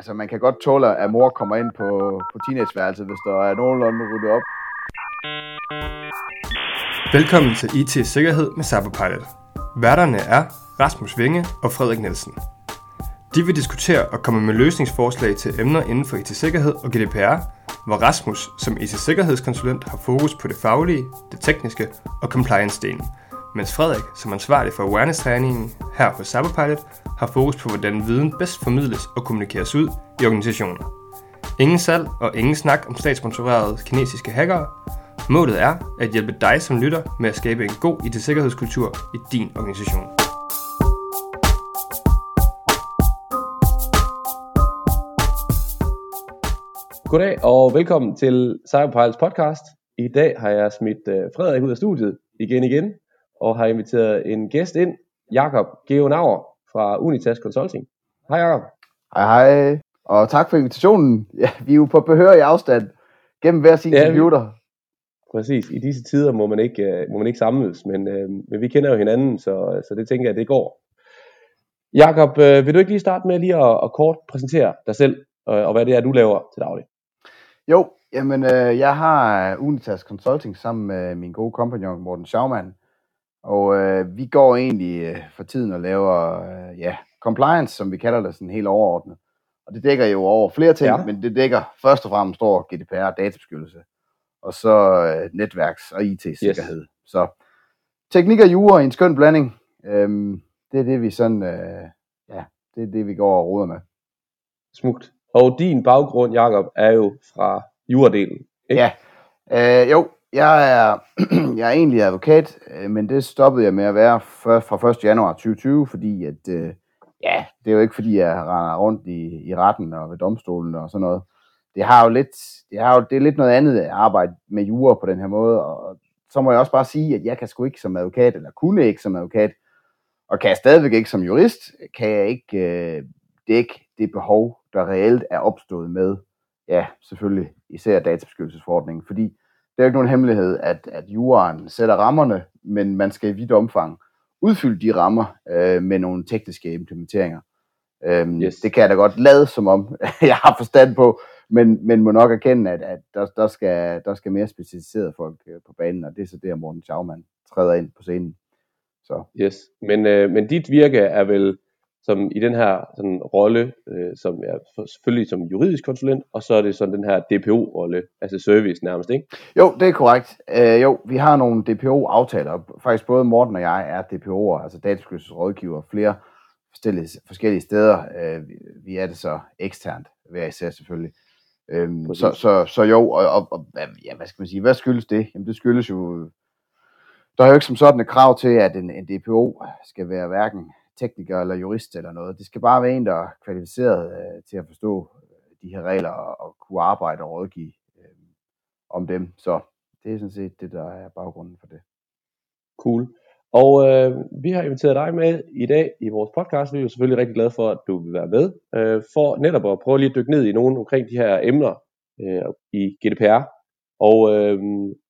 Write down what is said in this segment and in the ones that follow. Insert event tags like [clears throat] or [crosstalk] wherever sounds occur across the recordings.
altså man kan godt tåle, at mor kommer ind på, på teenageværelset, hvis der er nogenlunde ryddet op. Velkommen til IT Sikkerhed med Cyberpilot. Værterne er Rasmus Vinge og Frederik Nielsen. De vil diskutere og komme med løsningsforslag til emner inden for IT-sikkerhed og GDPR, hvor Rasmus som IT-sikkerhedskonsulent har fokus på det faglige, det tekniske og compliance-delen, mens Frederik som ansvarlig for awareness-træningen her på Cyberpilot har fokus på, hvordan viden bedst formidles og kommunikeres ud i organisationer. Ingen salg og ingen snak om statssponsorerede kinesiske hackere. Målet er at hjælpe dig som lytter med at skabe en god IT-sikkerhedskultur i din organisation. Goddag og velkommen til Cyberpilots podcast. I dag har jeg smidt øh, Frederik ud af studiet igen igen, og har inviteret en gæst ind, Jakob Geonauer fra Unitas Consulting. Hej Jakob. Hej hej, og tak for invitationen. Ja, vi er jo på behørig afstand gennem hver sin ja, computer. Vi... Præcis, i disse tider må man ikke, uh, må man ikke samles, men, uh, men vi kender jo hinanden, så, så det tænker jeg, det går. Jakob, uh, vil du ikke lige starte med lige at, at kort præsentere dig selv, og, og hvad det er, du laver til daglig? Jo, jamen øh, jeg har Unitas Consulting sammen med min gode kompagnon Morten Schaumann, og øh, vi går egentlig øh, for tiden og laver øh, ja, compliance, som vi kalder det sådan helt overordnet. Og det dækker jo over flere ting, ja. men det dækker først og fremmest over GDPR, databeskyttelse, og så øh, netværks- og IT-sikkerhed. Yes. Så teknik og jura i en skøn blanding, øhm, det er det, vi sådan, øh, ja, det er det, vi går og roder med. Smukt. Og din baggrund, Jakob, er jo fra juradelen, ikke? Ja, øh, jo, jeg er, [clears throat] jeg er egentlig advokat, øh, men det stoppede jeg med at være fra 1. januar 2020, fordi at, øh, ja, det er jo ikke fordi, jeg render rundt i, i retten og ved domstolen og sådan noget. Det har jo lidt, det har jo, det er lidt noget andet at arbejde med jura på den her måde, og så må jeg også bare sige, at jeg kan sgu ikke som advokat, eller kunne ikke som advokat, og kan jeg stadigvæk ikke som jurist, kan jeg ikke øh, dække det behov, der reelt er opstået med, ja, selvfølgelig især databeskyttelsesforordningen, fordi det er jo ikke nogen hemmelighed, at, at juraen sætter rammerne, men man skal i vidt omfang udfylde de rammer øh, med nogle tekniske implementeringer. Øhm, yes. Det kan jeg da godt lade som om, [laughs] jeg har forstand på, men, men må nok erkende, at, at der, der, skal, der skal mere specialiserede folk øh, på banen, og det er så der, Morten Schaumann træder ind på scenen. Så. Yes, men, øh, men dit virke er vel som i den her sådan, rolle, øh, som er selvfølgelig som juridisk konsulent, og så er det sådan den her DPO-rolle, altså service nærmest, ikke? Jo, det er korrekt. Øh, jo, vi har nogle DPO-aftaler. Faktisk både Morten og jeg er DPO'er, altså databeskyttelsesrådgiver, flere forskellige, forskellige steder. Øh, vi er det så eksternt, hver især selvfølgelig. Øhm, så, så, så jo, og, og, og ja, hvad skal man sige, hvad skyldes det? Jamen det skyldes jo, der er jo ikke som sådan et krav til, at en, en DPO skal være hverken tekniker eller jurist eller noget. Det skal bare være en, der er kvalificeret øh, til at forstå øh, de her regler og, og kunne arbejde og rådgive øh, om dem. Så det er sådan set det, der er baggrunden for det. Cool. Og øh, vi har inviteret dig med i dag i vores podcast. Vi er jo selvfølgelig rigtig glade for, at du vil være med, øh, for netop at prøve lige at dykke ned i nogle omkring de her emner øh, i GDPR. Og, øh,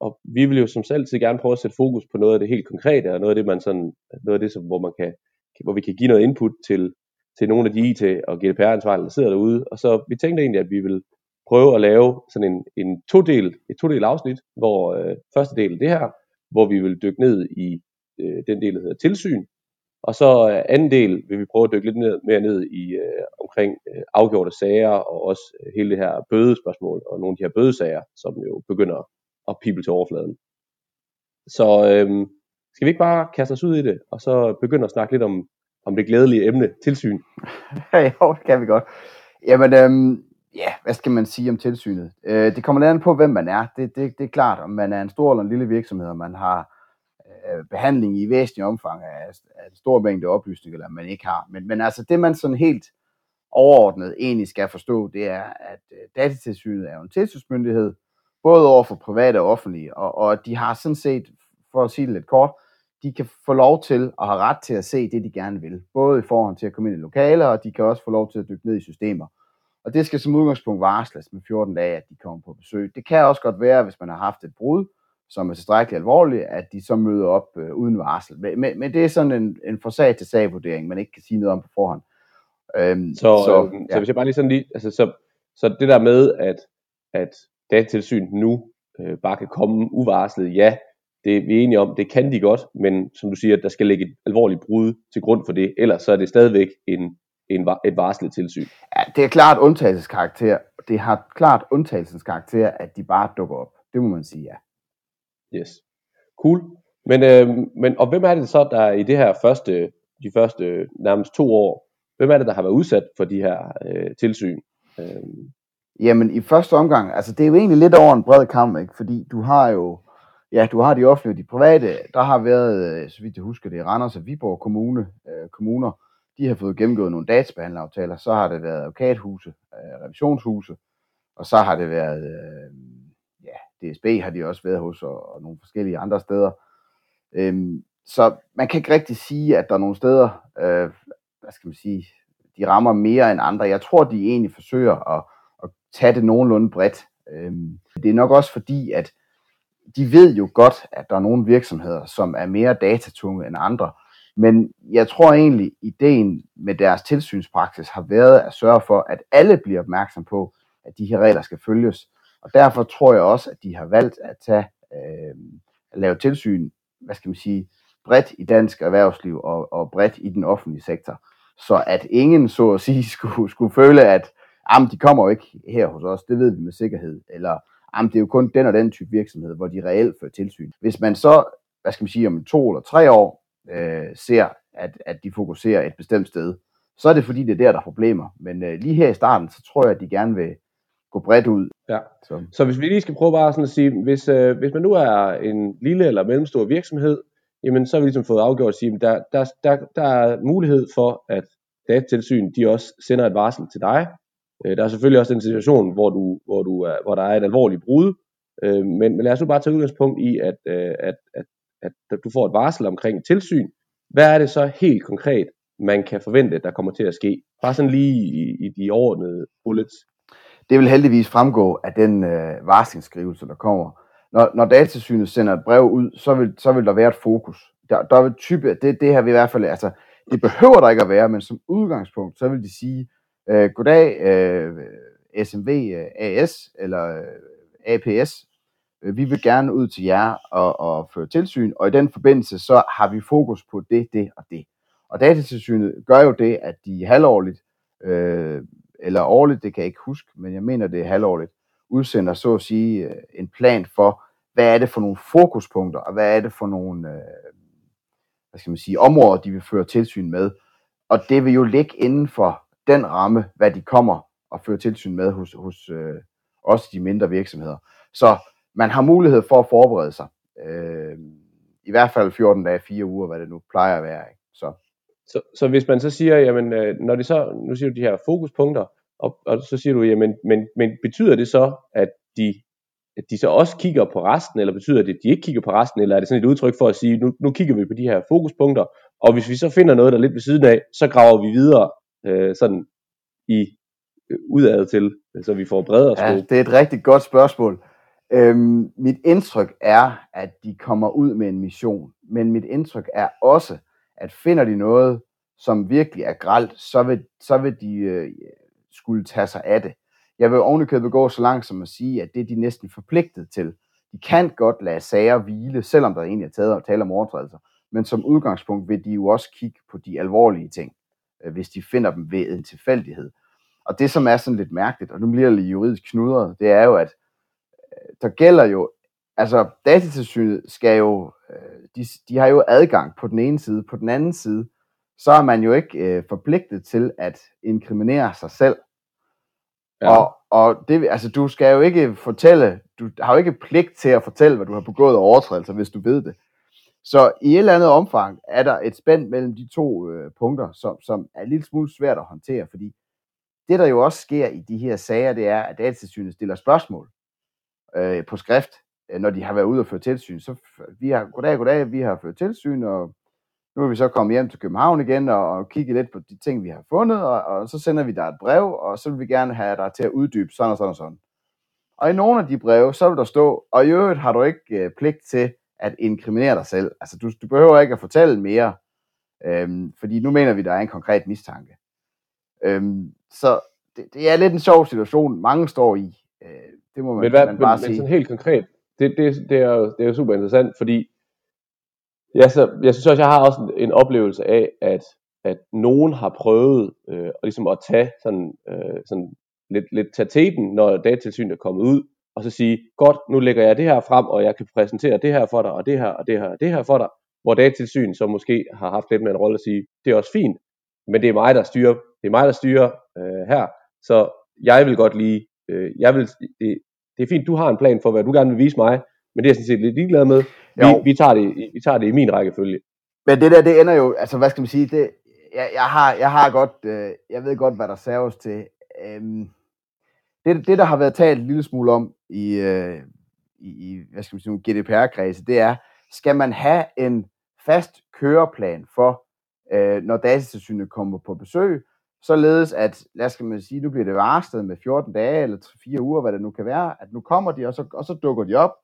og vi vil jo som selv gerne prøve at sætte fokus på noget af det helt konkrete, og noget af det, man sådan, noget af det som, hvor man kan hvor vi kan give noget input til, til nogle af de IT- og GDPR-ansvarlige, der sidder derude. Og så vi tænkte egentlig, at vi vil prøve at lave sådan en, en todel, et todel afsnit, hvor øh, første del er det her, hvor vi vil dykke ned i øh, den del, der hedder tilsyn, og så øh, anden del vil vi prøve at dykke lidt ned, mere ned i øh, omkring øh, afgjorte sager, og også øh, hele det her bødespørgsmål, og nogle af de her bødesager, som jo begynder at pible til overfladen. Så øh, skal vi ikke bare kaste os ud i det, og så begynde at snakke lidt om, om det glædelige emne, tilsyn? [laughs] jo, det kan vi godt. Jamen, øhm, ja, hvad skal man sige om tilsynet? Øh, det kommer lidt an på, hvem man er. Det, det, det er klart, om man er en stor eller en lille virksomhed, og man har øh, behandling i væsentlig omfang af, af en stor mængde oplysninger, eller man ikke har. Men, men altså, det man sådan helt overordnet egentlig skal forstå, det er, at øh, datatilsynet er jo en tilsynsmyndighed, både over for private og offentlige, og, og de har sådan set for at sige det lidt kort, de kan få lov til at have ret til at se det, de gerne vil. Både i forhold til at komme ind i lokaler, og de kan også få lov til at dykke ned i systemer. Og det skal som udgangspunkt varsles med 14 dage, at de kommer på besøg. Det kan også godt være, hvis man har haft et brud, som er tilstrækkeligt alvorligt, at de så møder op øh, uden varsel. Men, men det er sådan en, en for sag til sag vurdering, man ikke kan sige noget om på forhånd. Øhm, så, så, øh, ja. så hvis jeg bare lige sådan lige, altså så, så det der med, at, at datatilsynet nu øh, bare kan komme uvarslet, ja, det er vi enige om, det kan de godt, men som du siger, der skal ligge et alvorligt brud til grund for det, ellers så er det stadigvæk en, en, et varslet tilsyn. Ja, det er klart undtagelseskarakter. Det har klart undtagelseskarakter, at de bare dukker op. Det må man sige, ja. Yes. Cool. Men, øh, men og hvem er det så, der i det her første, de første nærmest to år, hvem er det, der har været udsat for de her øh, tilsyn? Øh. Jamen i første omgang, altså det er jo egentlig lidt over en bred kamp, ikke? fordi du har jo, ja, du har de offentlige og de private, der har været, øh, så vidt jeg husker det, Randers og Viborg Kommune, øh, kommuner, de har fået gennemgået nogle databehandleraftaler, så har det været advokathuse, øh, revisionshuse, og så har det været, øh, ja, DSB har de også været hos, og, og nogle forskellige andre steder. Øhm, så man kan ikke rigtig sige, at der er nogle steder, øh, hvad skal man sige, de rammer mere end andre. Jeg tror, de egentlig forsøger at, at tage det nogenlunde bredt. Øhm, det er nok også fordi, at de ved jo godt, at der er nogle virksomheder, som er mere datatunge end andre. Men jeg tror egentlig, ideen med deres tilsynspraksis har været at sørge for, at alle bliver opmærksom på, at de her regler skal følges. Og derfor tror jeg også, at de har valgt at tage øh, at lave tilsyn, hvad skal man sige, bredt i dansk erhvervsliv og, og bredt i den offentlige sektor. Så at ingen, så at sige, [laughs] skulle, skulle føle, at jamen, de kommer jo ikke her hos os, det ved vi med sikkerhed, eller jamen, det er jo kun den og den type virksomhed, hvor de reelt fører tilsyn. Hvis man så, hvad skal man sige, om to eller tre år øh, ser, at, at de fokuserer et bestemt sted, så er det fordi, det er der, der er problemer. Men øh, lige her i starten, så tror jeg, at de gerne vil gå bredt ud. Ja. Så. så hvis vi lige skal prøve bare sådan at sige, hvis, øh, hvis man nu er en lille eller mellemstor virksomhed, jamen så har vi ligesom fået afgjort at sige, at der, der, der, der er mulighed for, at datatilsyn de også sender et varsel til dig. Øh, der er selvfølgelig også en situation, hvor, du, hvor, du er, hvor der er et alvorligt brud, øh, men, men lad os nu bare tage udgangspunkt i, at, øh, at, at, at, at du får et varsel omkring tilsyn. Hvad er det så helt konkret, man kan forvente, der kommer til at ske? Bare sådan lige i, i de overordnede bullets. Det vil heldigvis fremgå af den øh, varslingsskrivelse, der kommer. Når, når datasynet sender et brev ud, så vil, så vil der være et fokus. Der, der vil type, det, det her vil i hvert fald, altså, det behøver der ikke at være, men som udgangspunkt, så vil de sige, øh, goddag øh, SMV øh, AS eller øh, APS, øh, vi vil gerne ud til jer og, og føre tilsyn, og i den forbindelse, så har vi fokus på det, det og det. Og datatilsynet gør jo det, at de halvårligt, øh, eller årligt, det kan jeg ikke huske, men jeg mener, det er halvårligt, udsender så at sige øh, en plan for, hvad er det for nogle fokuspunkter, og hvad er det for nogle øh, hvad skal man sige, områder, de vil føre tilsyn med. Og det vil jo ligge inden for den ramme, hvad de kommer og føre tilsyn med hos, hos øh, også de mindre virksomheder. Så man har mulighed for at forberede sig. Øh, I hvert fald 14 dage, 4 uger, hvad det nu plejer at være. Ikke? Så. Så, så hvis man så siger, jamen, øh, når det så, nu siger du de her fokuspunkter, og, og så siger du, jamen, men, men betyder det så, at de, at de så også kigger på resten, eller betyder det, at de ikke kigger på resten, eller er det sådan et udtryk for at sige, nu, nu kigger vi på de her fokuspunkter, og hvis vi så finder noget, der er lidt ved siden af, så graver vi videre øh, sådan i øh, udad til, så vi får bredere sko. Ja, det er et rigtig godt spørgsmål. Øhm, mit indtryk er, at de kommer ud med en mission, men mit indtryk er også, at finder de noget, som virkelig er gralt, så vil, så vil de øh, skulle tage sig af det. Jeg vil ovenikøbet gå så langt som at sige, at det er de næsten forpligtet til. De kan godt lade sager hvile, selvom der egentlig er taget og tale om overtrædelser. Men som udgangspunkt vil de jo også kigge på de alvorlige ting, hvis de finder dem ved en tilfældighed. Og det, som er sådan lidt mærkeligt, og nu bliver det lidt juridisk knudret, det er jo, at øh, der gælder jo, altså datatilsynet skal jo, øh, de, de har jo adgang på den ene side, på den anden side, så er man jo ikke øh, forpligtet til at inkriminere sig selv. Ja. Og, og det, altså, du skal jo ikke fortælle, du har jo ikke pligt til at fortælle, hvad du har begået af overtrædelser, hvis du ved det. Så i et eller andet omfang er der et spænd mellem de to øh, punkter, som, som er lidt smule svært at håndtere, fordi det, der jo også sker i de her sager, det er, at datatilsynet stiller spørgsmål øh, på skrift, øh, når de har været ude og føre tilsyn. Så vi har, goddag, goddag, vi har ført tilsyn, og nu er vi så kommet hjem til København igen og, og kigge lidt på de ting, vi har fundet, og, og så sender vi dig et brev, og så vil vi gerne have dig til at uddybe sådan og sådan og sådan. Og i nogle af de breve, så vil der stå, og i øvrigt har du ikke øh, pligt til at inkriminere dig selv. Altså, du, du behøver ikke at fortælle mere, øhm, fordi nu mener vi, der er en konkret mistanke. Øhm, så det, det er lidt en sjov situation, mange står i. Øh, det må man, Men, hvad, man men, bare men sige. sådan helt konkret, det, det, det, er jo, det er jo super interessant, fordi ja, så, jeg synes også, jeg har også en, en oplevelse af, at, at nogen har prøvet øh, ligesom at tage sådan, øh, sådan lidt, lidt tage teten, når datatilsynet er kommet ud, og så sige, godt, nu lægger jeg det her frem, og jeg kan præsentere det her for dig, og det her, og det her, og det her for dig, hvor datatilsynet så måske har haft lidt med en rolle at sige, det er også fint, men det er mig, der styrer, det er mig, der styrer øh, her, så jeg vil godt lige, øh, jeg vil, det, det er fint, du har en plan for, hvad du gerne vil vise mig, men det er jeg sådan set lidt ligeglad med. Vi, Jo. vi, tager det, vi tager det i min rækkefølge. Men det der, det ender jo, altså hvad skal man sige, det, jeg, jeg, har, jeg har godt, øh, jeg ved godt, hvad der serves til. Øhm, det, det, der har været talt en lille smule om i, øh, i, i hvad skal man sige, GDPR-kredse, det er, skal man have en fast køreplan for, øh, når datatilsynet kommer på besøg, således at, lad os skal man sige, nu bliver det varslet med 14 dage eller 4 uger, hvad det nu kan være, at nu kommer de, og så, og så dukker de op,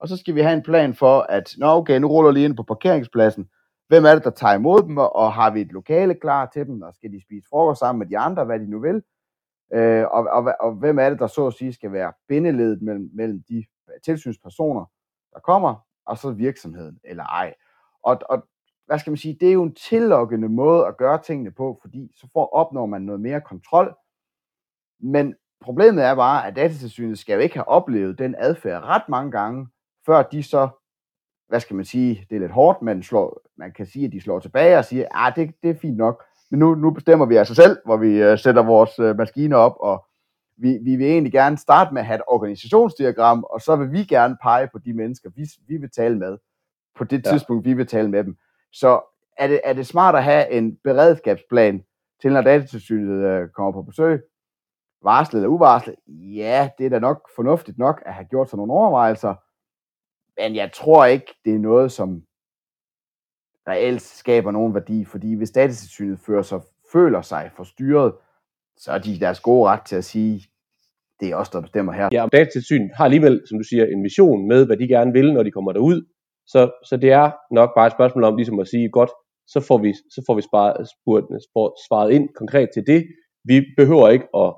og så skal vi have en plan for, at, nå okay, nu ruller lige ind på parkeringspladsen, hvem er det, der tager imod dem, og har vi et lokale klar til dem, og skal de spise frokost sammen med de andre, hvad de nu vil, øh, og, og, og hvem er det, der så at sige skal være bindeledet mellem, mellem de tilsynspersoner, der kommer, og så virksomheden, eller ej. Og, og hvad skal man sige, det er jo en tillokkende måde at gøre tingene på, fordi så får, opnår man noget mere kontrol, men problemet er bare, at datatilsynet skal jo ikke have oplevet den adfærd ret mange gange, før de så, hvad skal man sige, det er lidt hårdt, men slår, man kan sige, at de slår tilbage og siger, at det, det er fint nok, men nu, nu bestemmer vi altså selv, hvor vi øh, sætter vores øh, maskiner op, og vi, vi vil egentlig gerne starte med at have et organisationsdiagram, og så vil vi gerne pege på de mennesker, vi, vi vil tale med, på det Ja. tidspunkt, vi vil tale med dem. Så er det, er det smart at have en beredskabsplan til, når datatilsynet øh, kommer på besøg, varslet eller uvarslet? Ja, det er da nok fornuftigt nok at have gjort sig nogle overvejelser, men jeg tror ikke, det er noget, som reelt skaber nogen værdi, fordi hvis datatilsynet fører sig, føler sig forstyrret, så er de deres gode ret til at sige, det er os, der bestemmer her. Ja, datatilsynet har alligevel, som du siger, en mission med, hvad de gerne vil, når de kommer derud. Så, så det er nok bare et spørgsmål om ligesom at sige, godt, så får vi, så får vi sparet, spurgt, spurgt, svaret ind konkret til det. Vi behøver ikke at,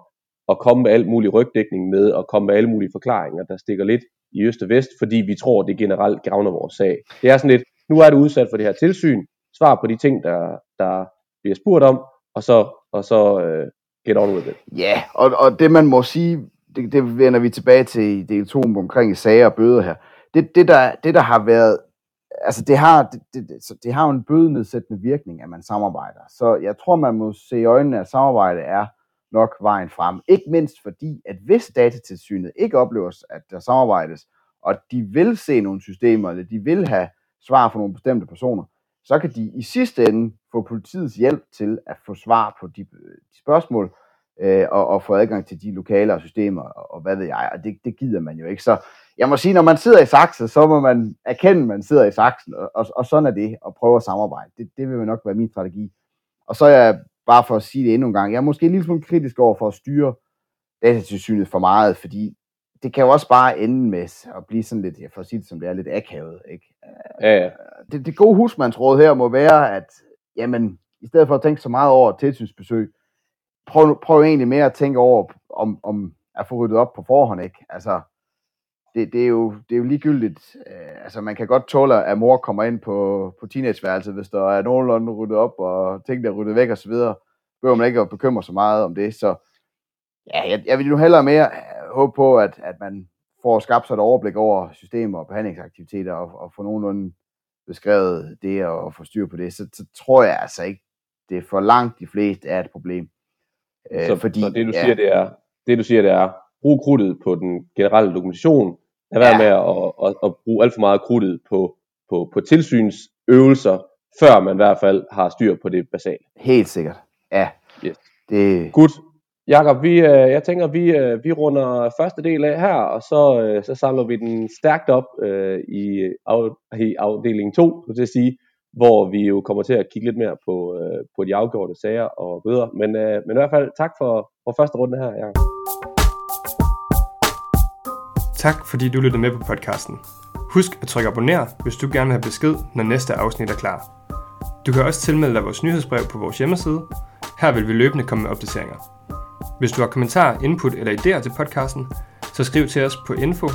at komme med alt mulig rygdækning med, og komme med alle mulige forklaringer, der stikker lidt i øst og vest, fordi vi tror, det generelt gavner vores sag. Det er sådan lidt, nu er du udsat for det her tilsyn, svar på de ting, der, der bliver spurgt om, og så, og så uh, get on with it. Ja, og, og det man må sige, det, det vender vi tilbage til i del 2 omkring sager og bøder her. Det, det, der, det der har været, altså det har, det, det, det, så det har jo en bødenedsættende virkning, at man samarbejder. Så jeg tror, man må se i øjnene, at samarbejde er nok vejen frem. Ikke mindst fordi, at hvis datatilsynet ikke oplever, at der samarbejdes, og de vil se nogle systemer, eller de vil have svar fra nogle bestemte personer, så kan de i sidste ende få politiets hjælp til at få svar på de, øh, de spørgsmål, øh, og, og få adgang til de lokale og systemer, og, og hvad ved jeg, og det, det gider man jo ikke. Så jeg må sige, når man sidder i saksen, så må man erkende, at man sidder i saksen, og, og, og sådan er det, og prøve at samarbejde. Det, det vil nok være min strategi. Og så er jeg, bare for at sige det endnu en gang, jeg er måske en lille smule kritisk over for at styre datatilsynet for meget, fordi det kan jo også bare ende med at blive sådan lidt, jeg får sige det som det er, lidt akavet, ikke? Ja, ja. Øh, det, det gode husmandsråd her må være, at jamen, i stedet for at tænke så meget over et tilsynsbesøg, prøv, prøv egentlig mere at tænke over, om, om at få ryddet op på forhånd, ikke? Altså, det, det, er, jo, det er jo ligegyldigt. Øh, altså, man kan godt tåle, at mor kommer ind på, på teenageværelset, hvis der er nogenlunde ryddet op, og ting, der er ryddet væk og så videre. Behøver man ikke at bekymre sig meget om det. Så ja, jeg, jeg vil nu hellere mere øh, håbe på, at, at man får skabt sig et overblik over systemer og behandlingsaktiviteter, og, og få nogenlunde beskrevet det og få styr på det, så, så tror jeg altså ikke, det er for langt de fleste er et problem. Øh, Så, fordi, så det du ja. siger, det er, det du siger, det er, brug krudtet på den generelle dokumentation. Lad være Ja. med at, at, at, bruge alt for meget krudtet på, på, på tilsynsøvelser, før man i hvert fald har styr på det basale. Helt sikkert. Ja. Yes. Det, Godt. Jakob, vi, øh, jeg tænker, vi, øh, vi runder første del af her, og så, øh, så samler vi den stærkt op øh, i, af, i afdeling 2, så til at sige, hvor vi jo kommer til at kigge lidt mere på, øh, på de afgjorte sager og bøder. Men, øh, men i hvert fald tak for, for første runde her, Jakob. Tak fordi du lyttede med på podcasten. Husk at trykke abonner, hvis du gerne vil have besked, når næste afsnit er klar. Du kan også tilmelde dig vores nyhedsbrev på vores hjemmeside, Her vil vi løbende komme med opdateringer. Hvis du har kommentarer, input eller idéer til podcasten, så skriv til os på info